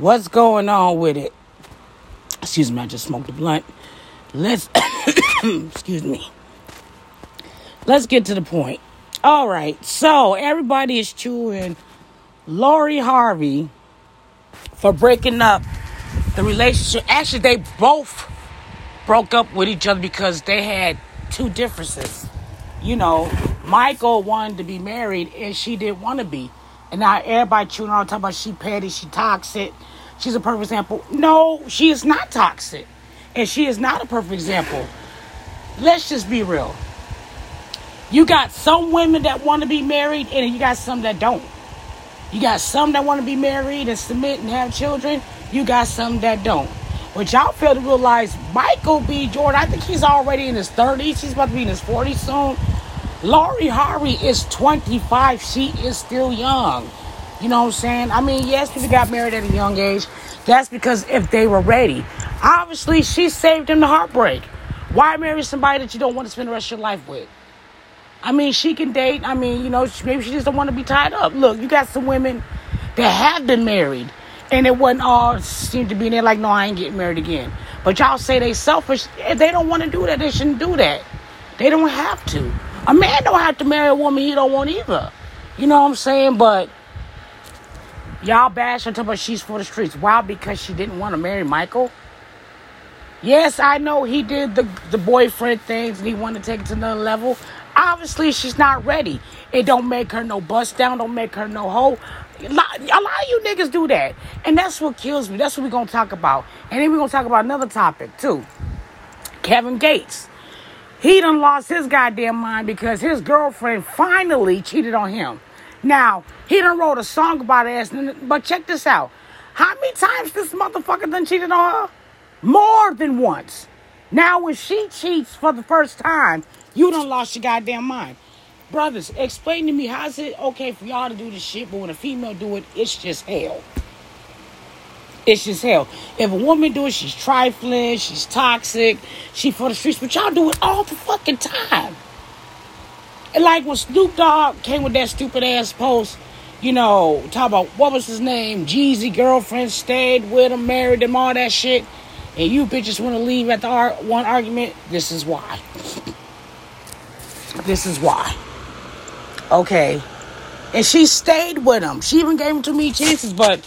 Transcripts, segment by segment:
What's going on with it? Excuse me, I just smoked a blunt. Let's, excuse me. Let's get to the point. All right, so everybody is chewing Lori Harvey for breaking up the relationship. Actually, they both broke up with each other because they had two differences. You know, Michael wanted to be married and she didn't want to be. And now everybody chewing on talking about she petty, she toxic. She's a perfect example. No, she is not toxic. And she is not a perfect example. Let's just be real. You got some women that want to be married, and you got some that don't. You got some that want to be married and submit and have children. You got some that don't. What y'all fail to realize, Michael B. Jordan, I think he's already in his 30s. He's about to be in his 40s soon. Lori Harvey is 25. She is still young. You know what I'm saying? I mean, yes, people got married at a young age. That's because if they were ready. Obviously, she saved him the heartbreak. Why marry somebody that you don't want to spend the rest of your life with? I mean, she can date. I mean, you know, maybe she just don't want to be tied up. Look, you got some women that have been married, and it wasn't all seem to be there like, no, I ain't getting married again. But y'all say they selfish. If they don't want to do that, they shouldn't do that. They don't have to. A man don't have to marry a woman he don't want either. You know what I'm saying? But y'all bash her talking about she's for the streets. Why? Because she didn't want to marry Michael. Yes, I know he did the the boyfriend things and he wanted to take it to another level. Obviously, she's not ready. It don't make her no bust down, don't make her no hoe. A lot, a lot of you niggas do that. And that's what kills me. That's what we're to talk about. And then we're to talk about another topic, too. Kevin Gates. He done lost his goddamn mind because his girlfriend finally cheated on him. Now, he done wrote a song about it, but check this out. How many times this motherfucker done cheated on her? More than once. Now, when she cheats for the first time, you done lost your goddamn mind. Brothers, explain to me how is it okay for y'all to do this shit, but when a female do it, it's just hell. It's just hell. If a woman do it, she's trifling, she's toxic, she for the streets, but y'all do it all the fucking time. And like when Snoop Dogg came with that stupid ass post, you know, talk about what was his name, Jeezy girlfriend stayed with him, married him, all that shit, and you bitches want to leave at the ar- one argument, this is why. This is why. Okay. And she stayed with him. She even gave him too many chances, but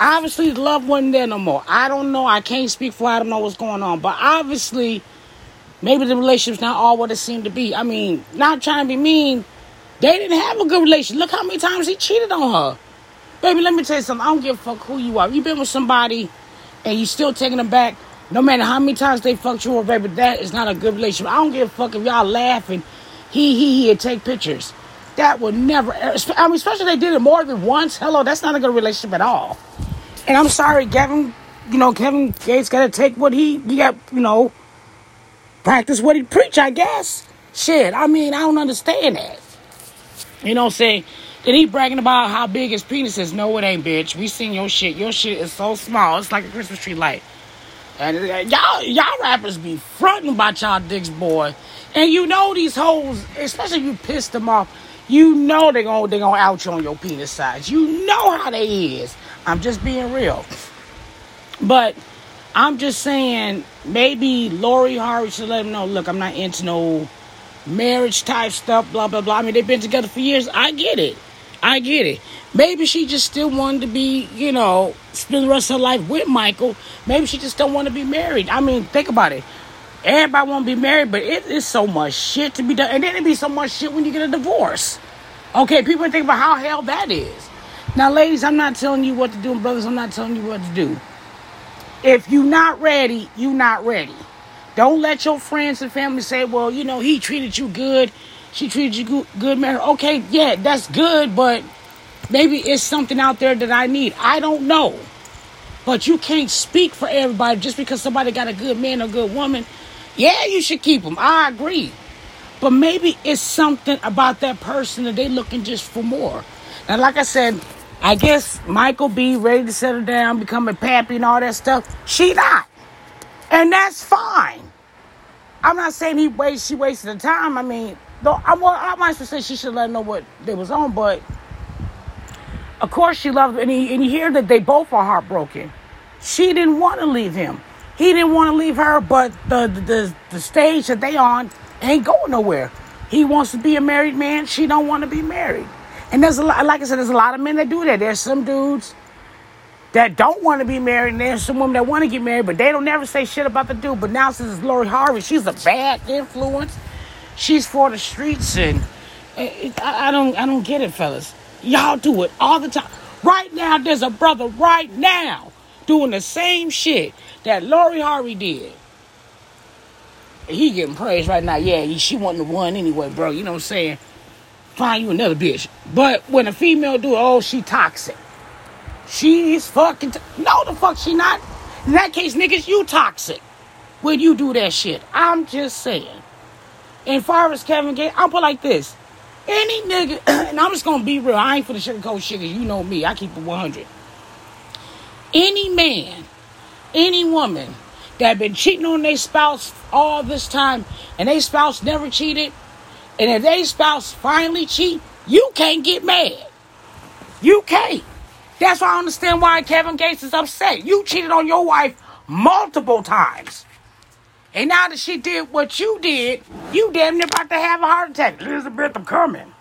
obviously the love wasn't there no more. I don't know. I can't speak for I don't know what's going on. But obviously, maybe the relationship's not all what it seemed to be. I mean, not trying to be mean, they didn't have a good relationship. Look how many times he cheated on her. Baby, let me tell you something. I don't give a fuck who you are. You've been with somebody and you still taking them back, no matter how many times they fucked you over, baby, that is not a good relationship. I don't give a fuck if y'all laughing he, he, he, and take pictures. That would never, I mean, especially if they did it more than once. Hello, that's not a good relationship at all. And I'm sorry, Kevin, you know, Kevin Gates got to take what he, he got, you know, practice what he preach, I guess. Shit, I mean, I don't understand that. You know what I'm saying? Then he bragging about how big his penis is. No, it ain't, bitch. We seen your shit. Your shit is so small. It's like a Christmas tree light. And uh, y'all, y'all rappers be fronting about y'all dicks, boy. And you know these hoes, especially if you piss them off, you know they gonna they gonna out you on your penis size. You know how they is. I'm just being real. But I'm just saying maybe Lori Harvey should let him know. Look, I'm not into no marriage type stuff. Blah blah blah. I mean they've been together for years. I get it. I get it. Maybe she just still wanted to be, you know, spend the rest of her life with Michael. Maybe she just don't want to be married. I mean, think about it. Everybody want to be married, but it is so much shit to be done. And then it be so much shit when you get a divorce. Okay, people think about how hell that is. Now, ladies, I'm not telling you what to do, and brothers, I'm not telling you what to do. If you're not ready, you're not ready. Don't let your friends and family say, well, you know, he treated you good. She treated you good, man. Okay, yeah, that's good, but maybe it's something out there that I need. I don't know. But you can't speak for everybody just because somebody got a good man or good woman. Yeah, you should keep them. I agree. But maybe it's something about that person that they looking just for more. And like I said, I guess Michael B ready to settle down, become a pappy and all that stuff. She not. And that's fine. I'm not saying he waste she wasted the time. I mean, though I well, I might say she should let her know what they was on, but Of course, she loved him, and, he, and you hear that they both are heartbroken. She didn't want to leave him. He didn't want to leave her, but the, the the stage that they on ain't going nowhere. He wants to be a married man. She don't want to be married. And there's a lot, like I said, there's a lot of men that do that. There's some dudes that don't want to be married, and there's some women that want to get married, but they don't never say shit about the dude. But now since it's Lori Harvey, she's a bad influence. She's for the streets, and eh, I, I don't, I don't get it, fellas. Y'all do it all the time. Right now, there's a brother right now doing the same shit that Lori Harvey did. He getting praised right now. Yeah, she wasn't the one anyway, bro. You know what I'm saying? Find you another bitch. But when a female do oh, she toxic. She's fucking. T- no, the fuck she not. In that case, niggas, you toxic when you do that shit. I'm just saying. And far as Kevin Gates, I'll put like this. Any nigga, and I'm just gonna be real. I ain't for the sugarcoat shit, cause you know me. I keep it 100. Any man, any woman that been cheating on their spouse all this time, and their spouse never cheated, and if their spouse finally cheat, you can't get mad. You can't. That's why I understand why Kevin Gates is upset. You cheated on your wife multiple times. And now that she did what you did, you damn near about to have a heart attack. Elizabeth, I'm coming.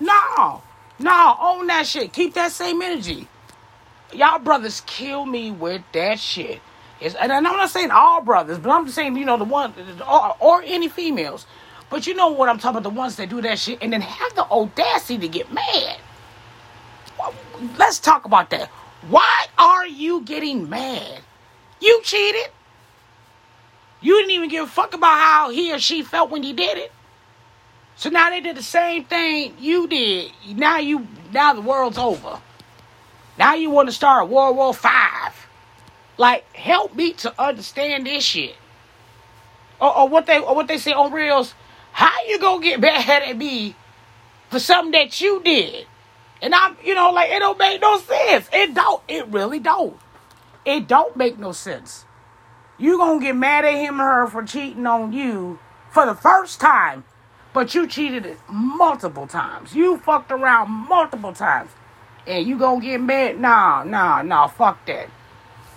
No, no, own that shit. Keep that same energy. Y'all brothers kill me with that shit. It's, and I'm not saying all brothers, but I'm just saying, you know, the one, or, or any females. But you know what I'm talking about, the ones that do that shit and then have the audacity to get mad. Let's talk about that. Why are you getting mad? You cheated. You didn't even give a fuck about how he or she felt when you did it. So now they did the same thing you did. Now you now the world's over. Now you want to start World War Five. Like, help me to understand this shit. Or, or what they or what they say on reels. How you gonna get mad at me for something that you did? And I'm, you know, like it don't make no sense. It don't. It really don't. It don't make no sense. You gonna get mad at him or her for cheating on you for the first time, but you cheated it multiple times. You fucked around multiple times, and you gonna get mad? Nah, nah, nah. Fuck that.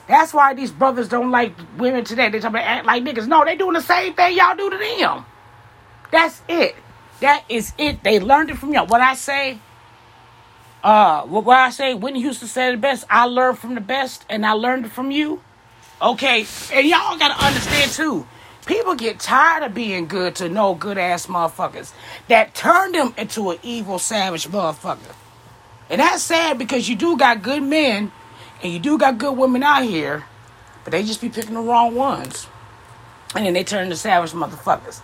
That's why these brothers don't like women today. They talk about act like niggas. No, they doing the same thing y'all do to them. That's it. That is it. They learned it from y'all. What I say, uh, what, what I say, Whitney Houston said it best. I learned from the best, and I learned it from you. Okay, and y'all gotta understand too. People get tired of being good to no good ass motherfuckers that turn them into an evil, savage motherfucker. And that's sad because you do got good men and you do got good women out here, but they just be picking the wrong ones. And then they turn to savage motherfuckers.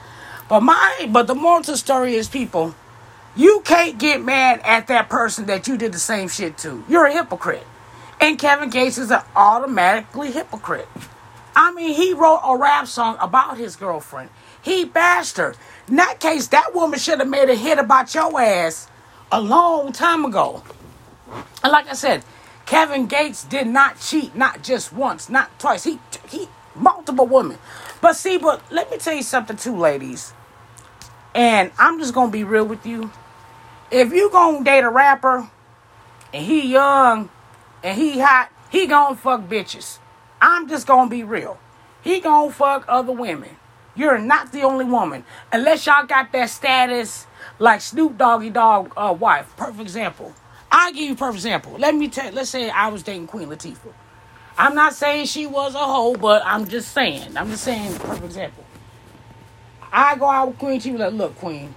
But my but the moral to the story is people, you can't get mad at that person that you did the same shit to. You're a hypocrite. And Kevin Gates is an automatically hypocrite. I mean, he wrote a rap song about his girlfriend. He bashed her. In that case, that woman should have made a hit about your ass a long time ago. And like I said, Kevin Gates did not cheat, not just once, not twice. He he multiple women. But see, but let me tell you something too, ladies. And I'm just gonna be real with you. If you gonna date a rapper and he young and he hot, he gonna fuck bitches. I'm just gonna be real. He gonna fuck other women. You're not the only woman. Unless y'all got that status like Snoop Doggy Dogg uh, wife. Perfect example. I'll give you perfect example. Let me tell let's say I was dating Queen Latifah. I'm not saying she was a hoe, but I'm just saying. I'm just saying perfect example. I go out with Queen, she be like, look, Queen,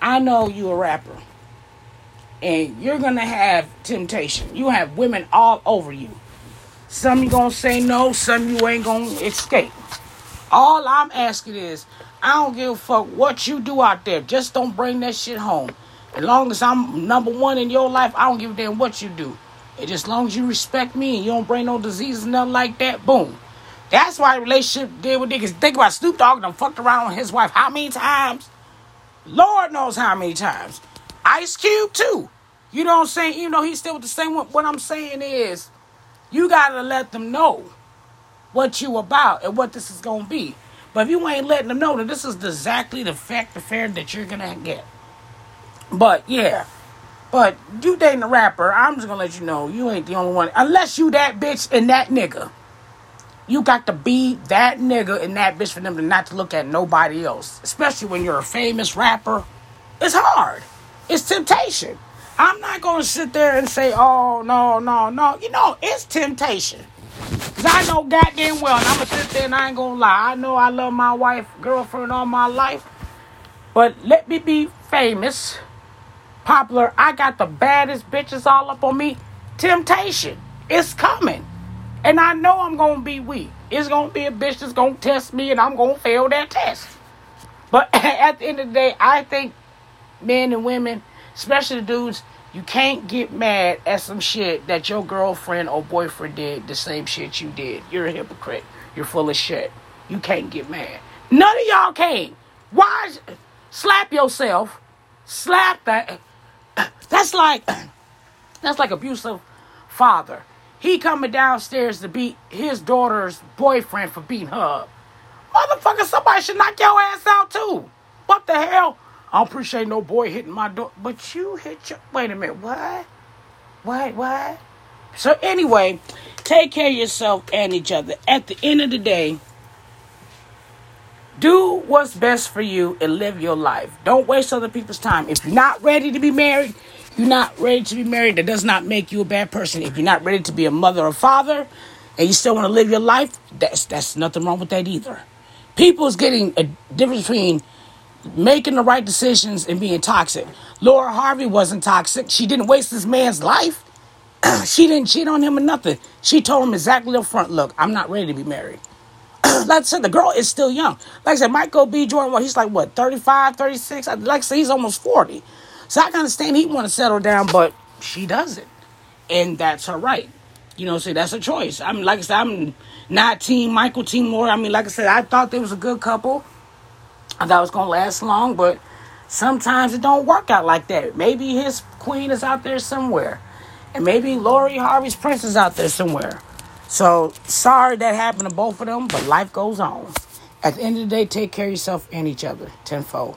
I know you a rapper and you're gonna have temptation. You have women all over you. Some you gonna say no, some you ain't gonna escape. All I'm asking is, I don't give a fuck what you do out there. Just don't bring that shit home. As long as I'm number one in your life, I don't give a damn what you do. And as long as you respect me and you don't bring no diseases, nothing like that, boom. That's why relationship deal with niggas. Think about Snoop Dogg done fucked around with his wife how many times? Lord knows how many times. Ice Cube too. You know what I'm saying? Even though he's still with the same one, what I'm saying is you gotta let them know what you about and what this is gonna be. But if you ain't letting them know that this is exactly the fact affair that you're gonna get. But yeah. But you dating a rapper, I'm just gonna let you know you ain't the only one. Unless you that bitch and that nigga. You got to be that nigga and that bitch for them to not to look at nobody else. Especially when you're a famous rapper. It's hard. It's temptation. I'm not gonna sit there and say, oh no, no, no. You know, it's temptation. Cause I know goddamn well, and I'm gonna sit there and I ain't gonna lie. I know I love my wife, girlfriend all my life. But let me be famous, popular. I got the baddest bitches all up on me. Temptation. It's coming. And I know I'm gonna be weak. It's gonna be a bitch that's gonna test me and I'm gonna fail that test. But at the end of the day, I think men and women, especially the dudes, you can't get mad at some shit that your girlfriend or boyfriend did the same shit you did. You're a hypocrite. You're full of shit. You can't get mad. None of y'all can. Why? Slap yourself. Slap that. That's like that's like abusive father. He coming downstairs to beat his daughter's boyfriend for beating her up. Motherfucker, somebody should knock your ass out too. What the hell? I don't appreciate no boy hitting my door. But you hit your. Wait a minute. What? What? What? So, anyway, take care of yourself and each other. At the end of the day, do what's best for you and live your life. Don't waste other people's time. If you're not ready to be married, you're not ready to be married. That does not make you a bad person. If you're not ready to be a mother or father, and you still want to live your life, that's that's nothing wrong with that either. People's getting a difference between making the right decisions and being toxic. Lori Harvey wasn't toxic. She didn't waste this man's life. she didn't cheat on him or nothing. She told him exactly up front, look, I'm not ready to be married. like I said, the girl is still young. Like I said, Michael B. Jordan, well, he's like, what, 35, 36? Like I said, he's almost 40. So I can understand he want to settle down, but she doesn't. And that's her right. You know, see, that's a choice. I mean, like I said, I'm not team Michael, team Lori. I mean, like I said, I thought they was a good couple. I thought it was gonna last long, but sometimes it don't work out like that. Maybe his queen is out there somewhere, and maybe Lori Harvey's prince is out there somewhere. So sorry that happened to both of them, but life goes on. At the end of the day, take care of yourself and each other tenfold.